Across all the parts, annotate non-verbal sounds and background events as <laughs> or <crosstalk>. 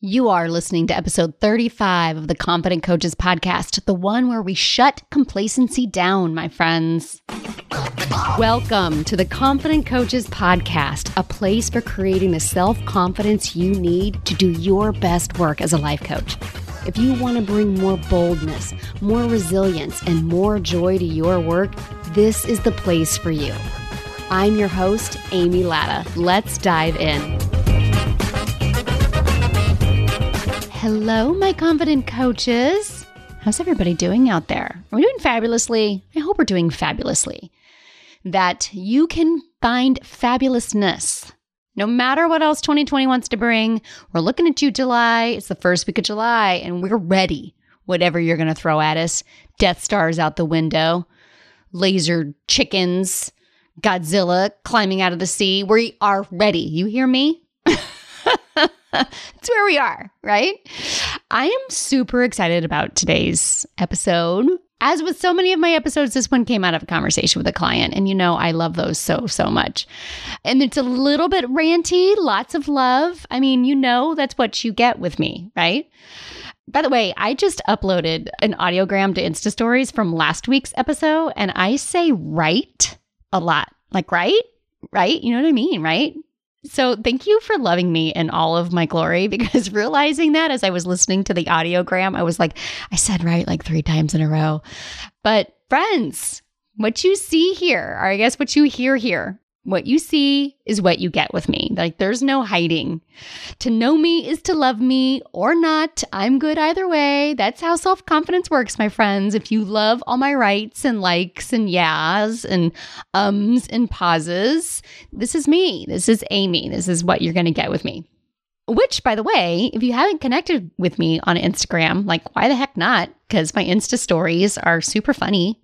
You are listening to episode 35 of the Confident Coaches podcast, the one where we shut complacency down, my friends. Welcome to the Confident Coaches podcast, a place for creating the self confidence you need to do your best work as a life coach. If you want to bring more boldness, more resilience, and more joy to your work, this is the place for you. I'm your host, Amy Latta. Let's dive in. Hello, my confident coaches. How's everybody doing out there? Are we doing fabulously? I hope we're doing fabulously. That you can find fabulousness no matter what else 2020 wants to bring. We're looking at you, July. It's the first week of July, and we're ready. Whatever you're going to throw at us Death Stars out the window, laser chickens, Godzilla climbing out of the sea. We are ready. You hear me? <laughs> That's where we are, right? I am super excited about today's episode. As with so many of my episodes, this one came out of a conversation with a client. And you know, I love those so, so much. And it's a little bit ranty, lots of love. I mean, you know, that's what you get with me, right? By the way, I just uploaded an audiogram to Insta stories from last week's episode, and I say right a lot. Like, right? Right? You know what I mean, right? So, thank you for loving me in all of my glory <laughs> because realizing that as I was listening to the audiogram, I was like, I said right like three times in a row. But, friends, what you see here, or I guess what you hear here, what you see is what you get with me. Like there's no hiding. To know me is to love me or not. I'm good either way. That's how self confidence works, my friends. If you love all my rights and likes and yas and ums and pauses, this is me. This is Amy. This is what you're going to get with me. Which, by the way, if you haven't connected with me on Instagram, like why the heck not? Because my Insta stories are super funny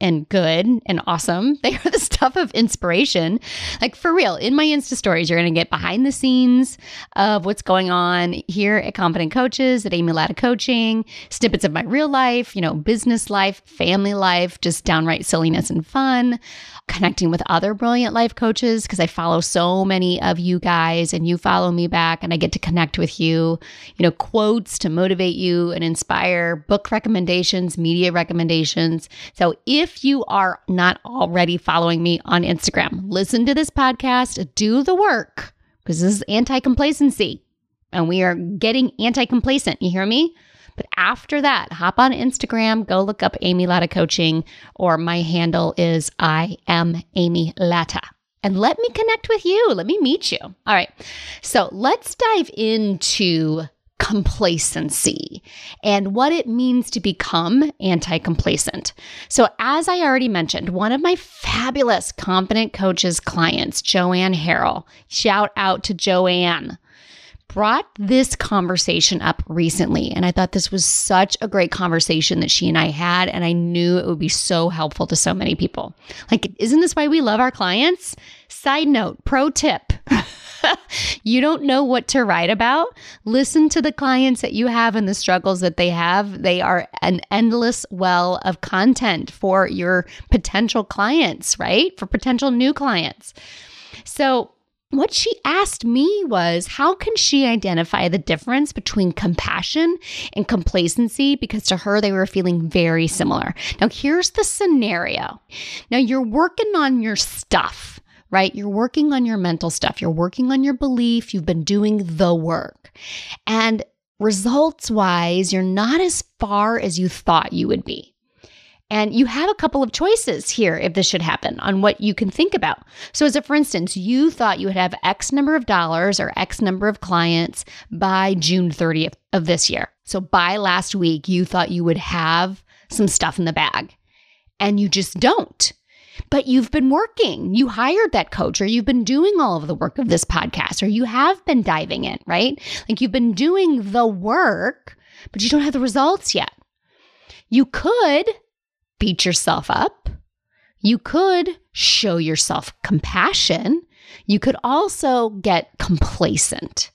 and good and awesome. <laughs> They are the stuff of inspiration. Like for real, in my Insta stories, you're going to get behind the scenes of what's going on here at Confident Coaches, at Amy Latta Coaching, snippets of my real life, you know, business life, family life, just downright silliness and fun connecting with other brilliant life coaches because I follow so many of you guys and you follow me back and I get to connect with you. You know, quotes to motivate you and inspire, book recommendations, media recommendations. So if you are not already following me on Instagram, listen to this podcast, do the work because this is anti complacency and we are getting anti complacent. You hear me? But after that, hop on Instagram, go look up Amy Latta Coaching, or my handle is I am Amy Latta. And let me connect with you. Let me meet you. All right. So let's dive into complacency and what it means to become anti complacent. So, as I already mentioned, one of my fabulous confident coaches clients, Joanne Harrell, shout out to Joanne brought this conversation up recently. And I thought this was such a great conversation that she and I had. And I knew it would be so helpful to so many people. Like, isn't this why we love our clients? Side note, pro tip. <laughs> you don't know what to write about, listen to the clients that you have and the struggles that they have. They are an endless well of content for your potential clients, right? For potential new clients. So, what she asked me was how can she identify the difference between compassion and complacency because to her they were feeling very similar. Now here's the scenario. Now you're working on your stuff, right? You're working on your mental stuff. You're working on your belief. You've been doing the work. And results wise, you're not as far as you thought you would be. And you have a couple of choices here if this should happen on what you can think about. So, as a for instance, you thought you would have X number of dollars or X number of clients by June 30th of this year. So, by last week, you thought you would have some stuff in the bag and you just don't. But you've been working. You hired that coach, or you've been doing all of the work of this podcast, or you have been diving in, right? Like you've been doing the work, but you don't have the results yet. You could beat yourself up. You could show yourself compassion. You could also get complacent.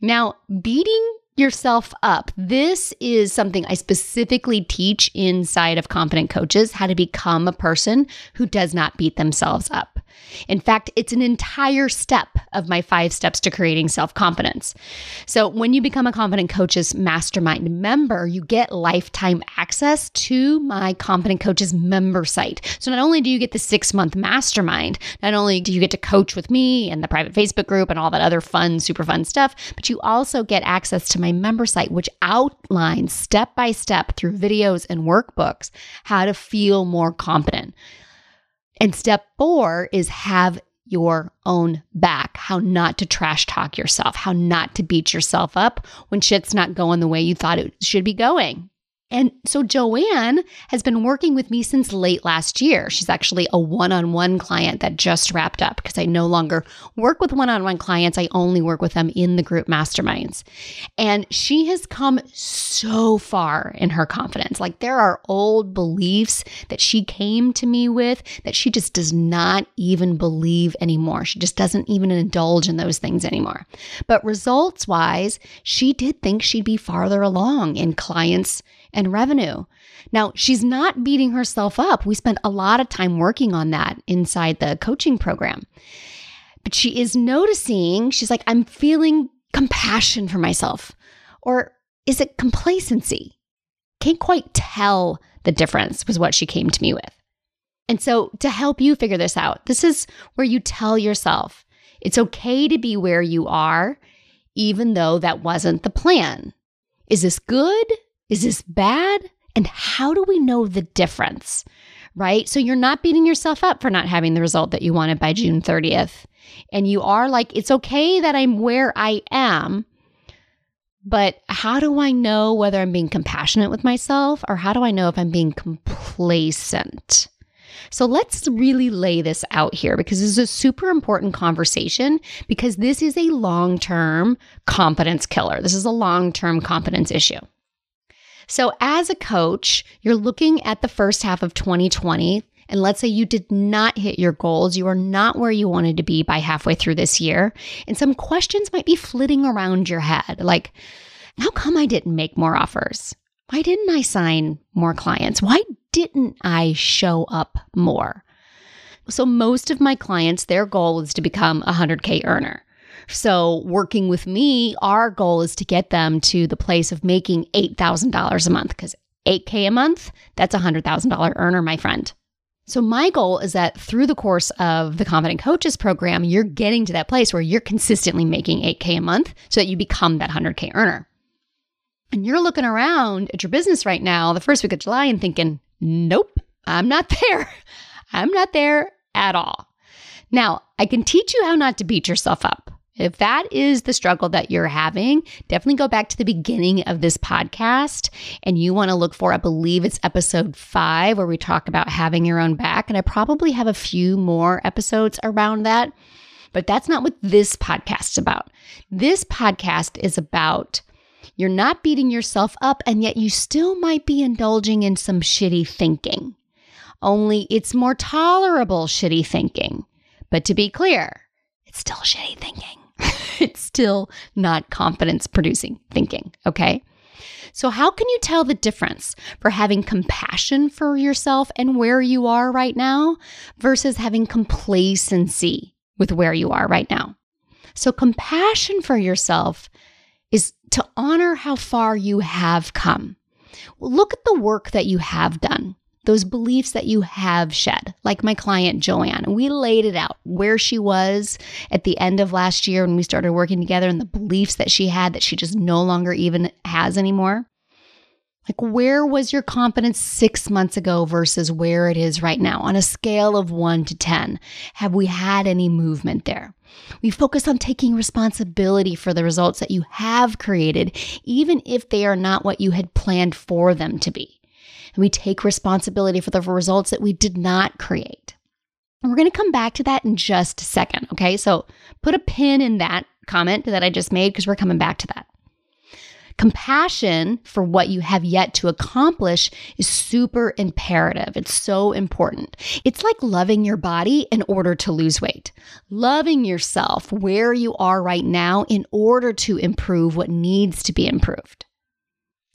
Now, beating yourself up. This is something I specifically teach inside of Confident Coaches how to become a person who does not beat themselves up. In fact, it's an entire step of my five steps to creating self confidence. So, when you become a Confident Coaches Mastermind member, you get lifetime access to my Confident Coaches member site. So, not only do you get the six month mastermind, not only do you get to coach with me and the private Facebook group and all that other fun, super fun stuff, but you also get access to my member site, which outlines step by step through videos and workbooks how to feel more confident. And step four is have your own back, how not to trash talk yourself, how not to beat yourself up when shit's not going the way you thought it should be going. And so Joanne has been working with me since late last year. She's actually a one on one client that just wrapped up because I no longer work with one on one clients. I only work with them in the group masterminds. And she has come so far in her confidence. Like there are old beliefs that she came to me with that she just does not even believe anymore. She just doesn't even indulge in those things anymore. But results wise, she did think she'd be farther along in clients and revenue. Now, she's not beating herself up. We spent a lot of time working on that inside the coaching program. But she is noticing, she's like, I'm feeling compassion for myself. Or is it complacency? Can't quite tell the difference, was what she came to me with. And so, to help you figure this out, this is where you tell yourself it's okay to be where you are, even though that wasn't the plan. Is this good? Is this bad? And how do we know the difference? Right? So you're not beating yourself up for not having the result that you wanted by June 30th. And you are like, it's okay that I'm where I am. But how do I know whether I'm being compassionate with myself or how do I know if I'm being complacent? So let's really lay this out here because this is a super important conversation because this is a long term confidence killer. This is a long term confidence issue. So, as a coach, you're looking at the first half of 2020. And let's say you did not hit your goals, you are not where you wanted to be by halfway through this year. And some questions might be flitting around your head like, how come I didn't make more offers? Why didn't I sign more clients? Why didn't I show up more? So, most of my clients, their goal is to become a 100K earner. So, working with me, our goal is to get them to the place of making $8,000 a month because 8K a month, that's a $100,000 earner, my friend. So, my goal is that through the course of the Confident Coaches program, you're getting to that place where you're consistently making 8K a month so that you become that 100K earner. And you're looking around at your business right now, the first week of July, and thinking, nope, I'm not <laughs> there. I'm not there at all. Now, I can teach you how not to beat yourself up. If that is the struggle that you're having, definitely go back to the beginning of this podcast and you want to look for, I believe it's episode five, where we talk about having your own back. And I probably have a few more episodes around that, but that's not what this podcast is about. This podcast is about you're not beating yourself up, and yet you still might be indulging in some shitty thinking. Only it's more tolerable shitty thinking. But to be clear, it's still shitty thinking. <laughs> it's still not confidence producing thinking. Okay. So, how can you tell the difference for having compassion for yourself and where you are right now versus having complacency with where you are right now? So, compassion for yourself is to honor how far you have come. Look at the work that you have done those beliefs that you have shed, like my client Joanne. We laid it out where she was at the end of last year when we started working together and the beliefs that she had that she just no longer even has anymore. Like, where was your confidence six months ago versus where it is right now on a scale of one to 10? Have we had any movement there? We focus on taking responsibility for the results that you have created, even if they are not what you had planned for them to be and we take responsibility for the results that we did not create. And we're going to come back to that in just a second. Okay. So put a pin in that comment that I just made because we're coming back to that. Compassion for what you have yet to accomplish is super imperative. It's so important. It's like loving your body in order to lose weight, loving yourself where you are right now in order to improve what needs to be improved.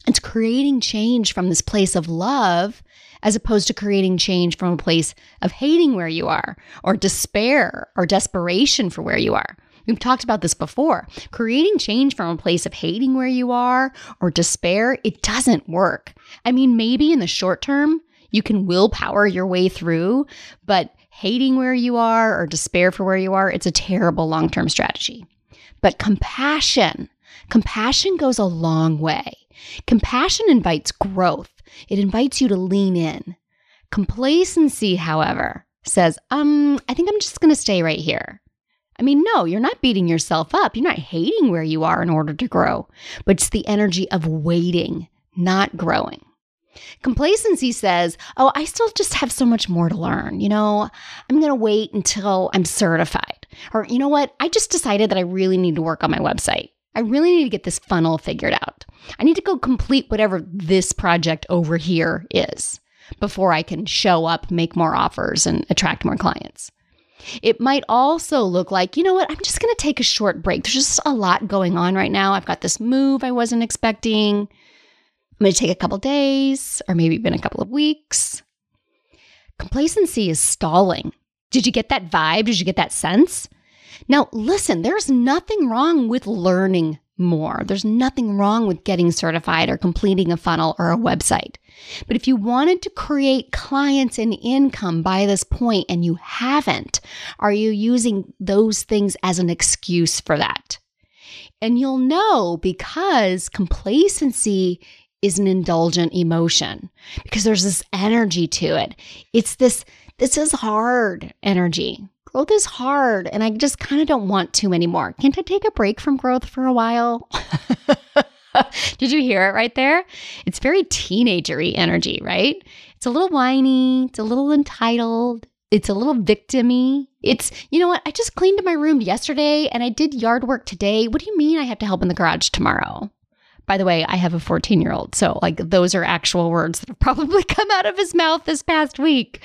It's creating change from this place of love as opposed to creating change from a place of hating where you are or despair or desperation for where you are. We've talked about this before. Creating change from a place of hating where you are or despair, it doesn't work. I mean, maybe in the short term, you can willpower your way through, but hating where you are or despair for where you are, it's a terrible long term strategy. But compassion, compassion goes a long way. Compassion invites growth, it invites you to lean in. Complacency, however, says, um, I think I'm just going to stay right here. I mean, no, you're not beating yourself up. You're not hating where you are in order to grow, but it's the energy of waiting, not growing. Complacency says, Oh, I still just have so much more to learn. You know, I'm going to wait until I'm certified. Or, you know what? I just decided that I really need to work on my website. I really need to get this funnel figured out. I need to go complete whatever this project over here is before I can show up, make more offers, and attract more clients. It might also look like, you know what, I'm just going to take a short break. There's just a lot going on right now. I've got this move I wasn't expecting. I'm going to take a couple days or maybe even a couple of weeks. Complacency is stalling. Did you get that vibe? Did you get that sense? Now, listen, there's nothing wrong with learning more. There's nothing wrong with getting certified or completing a funnel or a website. But if you wanted to create clients and income by this point and you haven't, are you using those things as an excuse for that? And you'll know because complacency is an indulgent emotion because there's this energy to it. It's this, this is hard energy growth is hard and I just kind of don't want to anymore. Can't I take a break from growth for a while? <laughs> Did you hear it right there? It's very teenagery energy, right? It's a little whiny, it's a little entitled, it's a little victimy. It's, you know what? I just cleaned my room yesterday and I did yard work today. What do you mean I have to help in the garage tomorrow? By the way, I have a 14 year old. So, like, those are actual words that have probably <laughs> come out of his mouth this past week.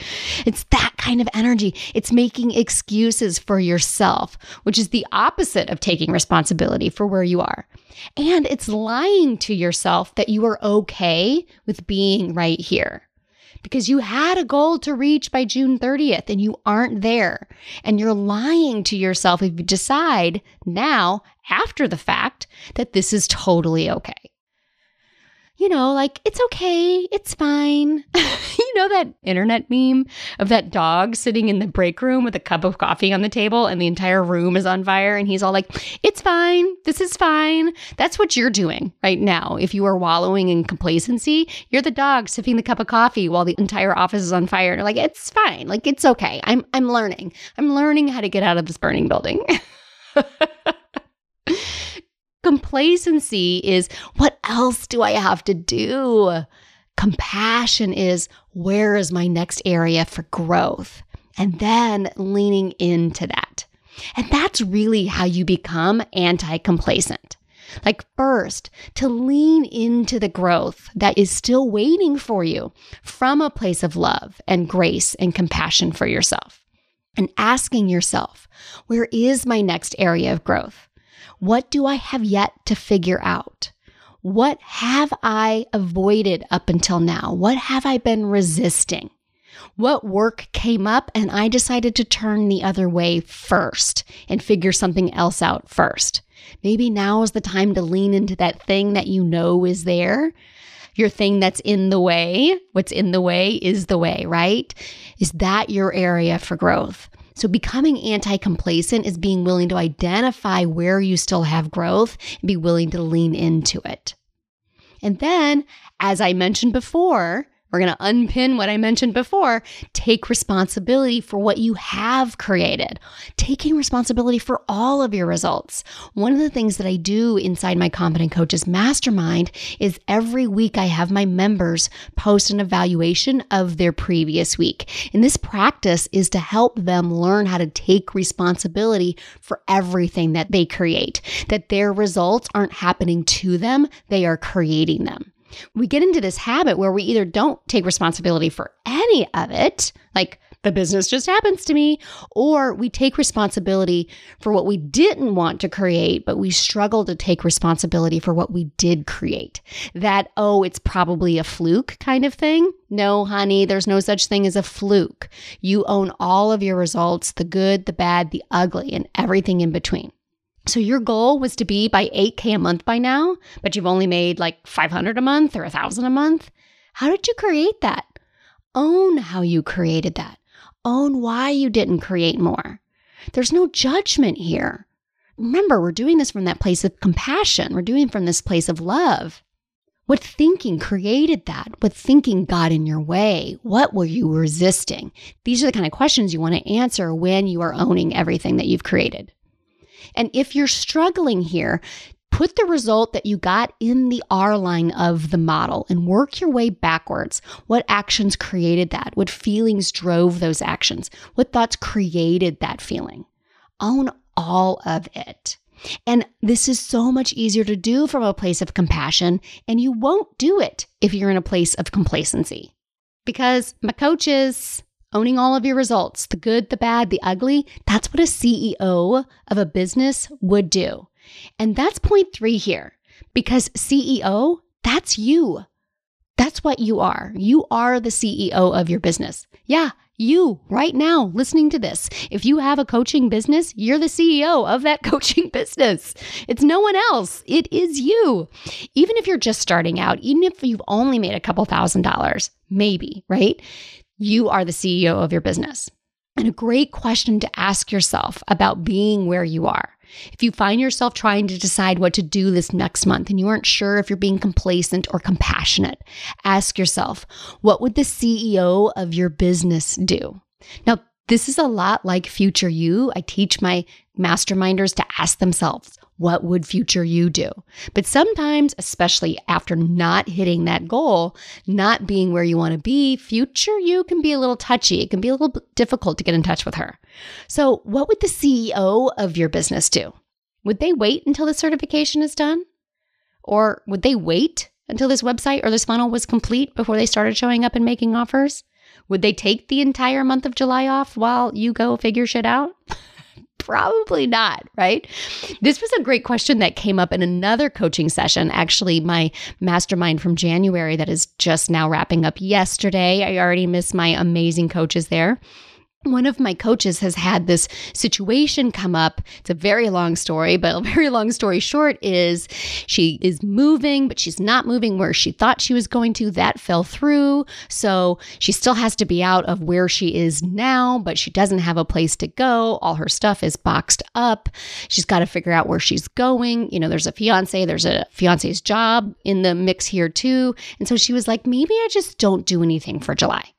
It's that kind of energy. It's making excuses for yourself, which is the opposite of taking responsibility for where you are. And it's lying to yourself that you are okay with being right here because you had a goal to reach by June 30th and you aren't there. And you're lying to yourself if you decide now, after the fact, that this is totally okay you know, like, it's okay, it's fine. <laughs> you know that internet meme of that dog sitting in the break room with a cup of coffee on the table and the entire room is on fire and he's all like, it's fine, this is fine. That's what you're doing right now. If you are wallowing in complacency, you're the dog sipping the cup of coffee while the entire office is on fire. And you're like, it's fine, like, it's okay. I'm, I'm learning. I'm learning how to get out of this burning building. <laughs> Complacency is what else do I have to do? Compassion is where is my next area for growth? And then leaning into that. And that's really how you become anti complacent. Like, first, to lean into the growth that is still waiting for you from a place of love and grace and compassion for yourself. And asking yourself, where is my next area of growth? What do I have yet to figure out? What have I avoided up until now? What have I been resisting? What work came up and I decided to turn the other way first and figure something else out first? Maybe now is the time to lean into that thing that you know is there. Your thing that's in the way, what's in the way is the way, right? Is that your area for growth? So becoming anti complacent is being willing to identify where you still have growth and be willing to lean into it. And then, as I mentioned before, We're going to unpin what I mentioned before. Take responsibility for what you have created, taking responsibility for all of your results. One of the things that I do inside my Confident Coaches Mastermind is every week I have my members post an evaluation of their previous week. And this practice is to help them learn how to take responsibility for everything that they create, that their results aren't happening to them, they are creating them we get into this habit where we either don't take responsibility for any of it, like the business just happens to me, or we take responsibility for what we didn't want to create, but we struggle to take responsibility for what we did create. That, oh, it's probably a fluke kind of thing. No, honey, there's no such thing as a fluke. You own all of your results the good, the bad, the ugly, and everything in between. So your goal was to be by 8K a month by now, but you've only made like 500 a month or 1000 a month. How did you create that? Own how you created that. Own why you didn't create more. There's no judgment here. Remember, we're doing this from that place of compassion. We're doing from this place of love. What thinking created that? What thinking got in your way? What were you resisting? These are the kind of questions you want to answer when you are owning everything that you've created. And if you're struggling here, put the result that you got in the R line of the model and work your way backwards. What actions created that? What feelings drove those actions? What thoughts created that feeling? Own all of it. And this is so much easier to do from a place of compassion, and you won't do it if you're in a place of complacency. Because my coaches, owning all of your results, the good, the bad, the ugly, that's what a CEO of a business would do. And that's point three here because CEO, that's you. That's what you are. You are the CEO of your business. Yeah, you right now listening to this. If you have a coaching business, you're the CEO of that <laughs> coaching business. It's no one else. It is you. Even if you're just starting out, even if you've only made a couple thousand dollars, maybe, right? You are the CEO of your business. And a great question to ask yourself about being where you are. If you find yourself trying to decide what to do this next month and you aren't sure if you're being complacent or compassionate, ask yourself, what would the CEO of your business do? Now, this is a lot like future you. I teach my masterminders to ask themselves, what would future you do? But sometimes, especially after not hitting that goal, not being where you want to be, future you can be a little touchy. It can be a little difficult to get in touch with her. So, what would the CEO of your business do? Would they wait until the certification is done? Or would they wait until this website or this funnel was complete before they started showing up and making offers? Would they take the entire month of July off while you go figure shit out? <laughs> Probably not, right? This was a great question that came up in another coaching session. Actually, my mastermind from January that is just now wrapping up yesterday. I already miss my amazing coaches there one of my coaches has had this situation come up. It's a very long story, but a <laughs> very long story short is she is moving, but she's not moving where she thought she was going to. That fell through. So she still has to be out of where she is now, but she doesn't have a place to go. All her stuff is boxed up. She's got to figure out where she's going. You know, there's a fiance, there's a fiance's job in the mix here too. And so she was like, maybe I just don't do anything for July.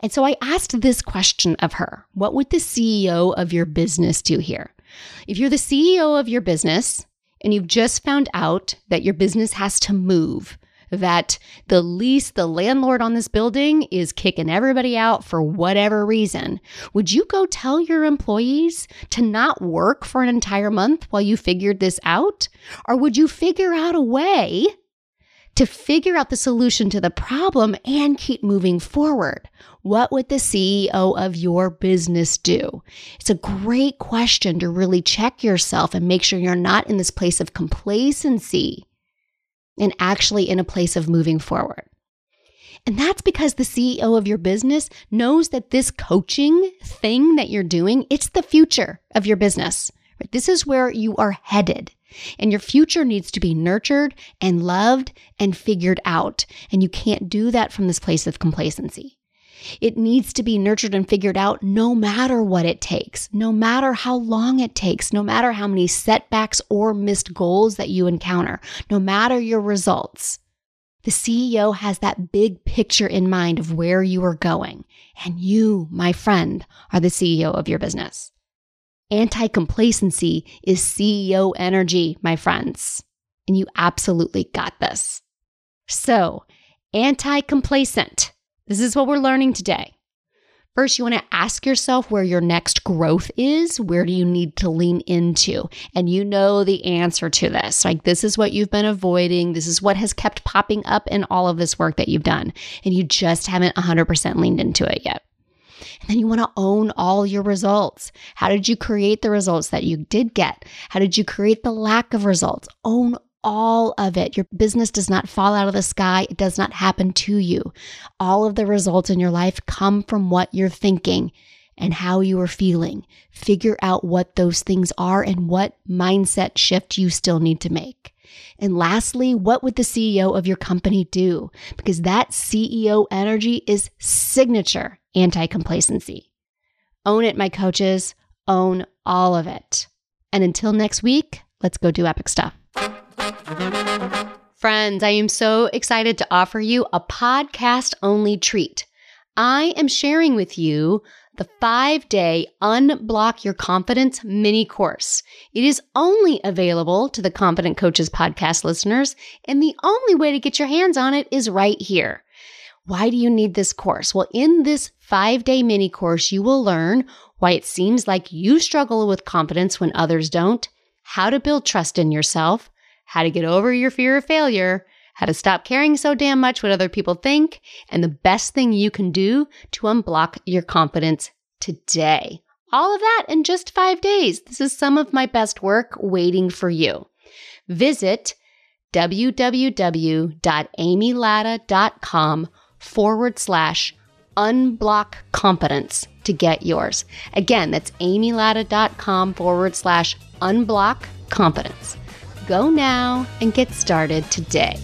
And so I asked this question of her What would the CEO of your business do here? If you're the CEO of your business and you've just found out that your business has to move, that the lease, the landlord on this building is kicking everybody out for whatever reason, would you go tell your employees to not work for an entire month while you figured this out? Or would you figure out a way to figure out the solution to the problem and keep moving forward. What would the CEO of your business do? It's a great question to really check yourself and make sure you're not in this place of complacency and actually in a place of moving forward. And that's because the CEO of your business knows that this coaching thing that you're doing, it's the future of your business. This is where you are headed. And your future needs to be nurtured and loved and figured out. And you can't do that from this place of complacency. It needs to be nurtured and figured out no matter what it takes, no matter how long it takes, no matter how many setbacks or missed goals that you encounter, no matter your results. The CEO has that big picture in mind of where you are going. And you, my friend, are the CEO of your business. Anti complacency is CEO energy, my friends. And you absolutely got this. So, anti complacent. This is what we're learning today. First, you want to ask yourself where your next growth is. Where do you need to lean into? And you know the answer to this. Like, this is what you've been avoiding. This is what has kept popping up in all of this work that you've done. And you just haven't 100% leaned into it yet. And then you want to own all your results. How did you create the results that you did get? How did you create the lack of results? Own all of it. Your business does not fall out of the sky. It does not happen to you. All of the results in your life come from what you're thinking and how you are feeling. Figure out what those things are and what mindset shift you still need to make. And lastly, what would the CEO of your company do? Because that CEO energy is signature anti complacency. Own it, my coaches. Own all of it. And until next week, let's go do epic stuff. Friends, I am so excited to offer you a podcast only treat. I am sharing with you the five day Unblock Your Confidence mini course. It is only available to the Confident Coaches podcast listeners, and the only way to get your hands on it is right here. Why do you need this course? Well, in this five day mini course, you will learn why it seems like you struggle with confidence when others don't, how to build trust in yourself, how to get over your fear of failure, how to stop caring so damn much what other people think, and the best thing you can do to unblock your confidence today. All of that in just five days. This is some of my best work waiting for you. Visit www.amylatta.com forward slash unblock confidence to get yours. Again, that's amylatta.com forward slash unblock confidence. Go now and get started today.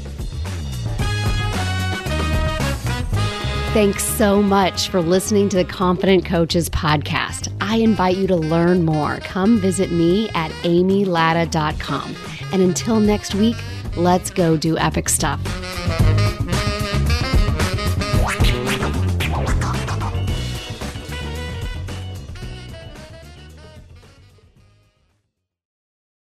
Thanks so much for listening to the Confident Coaches podcast. I invite you to learn more. Come visit me at amylatta.com. And until next week, let's go do epic stuff.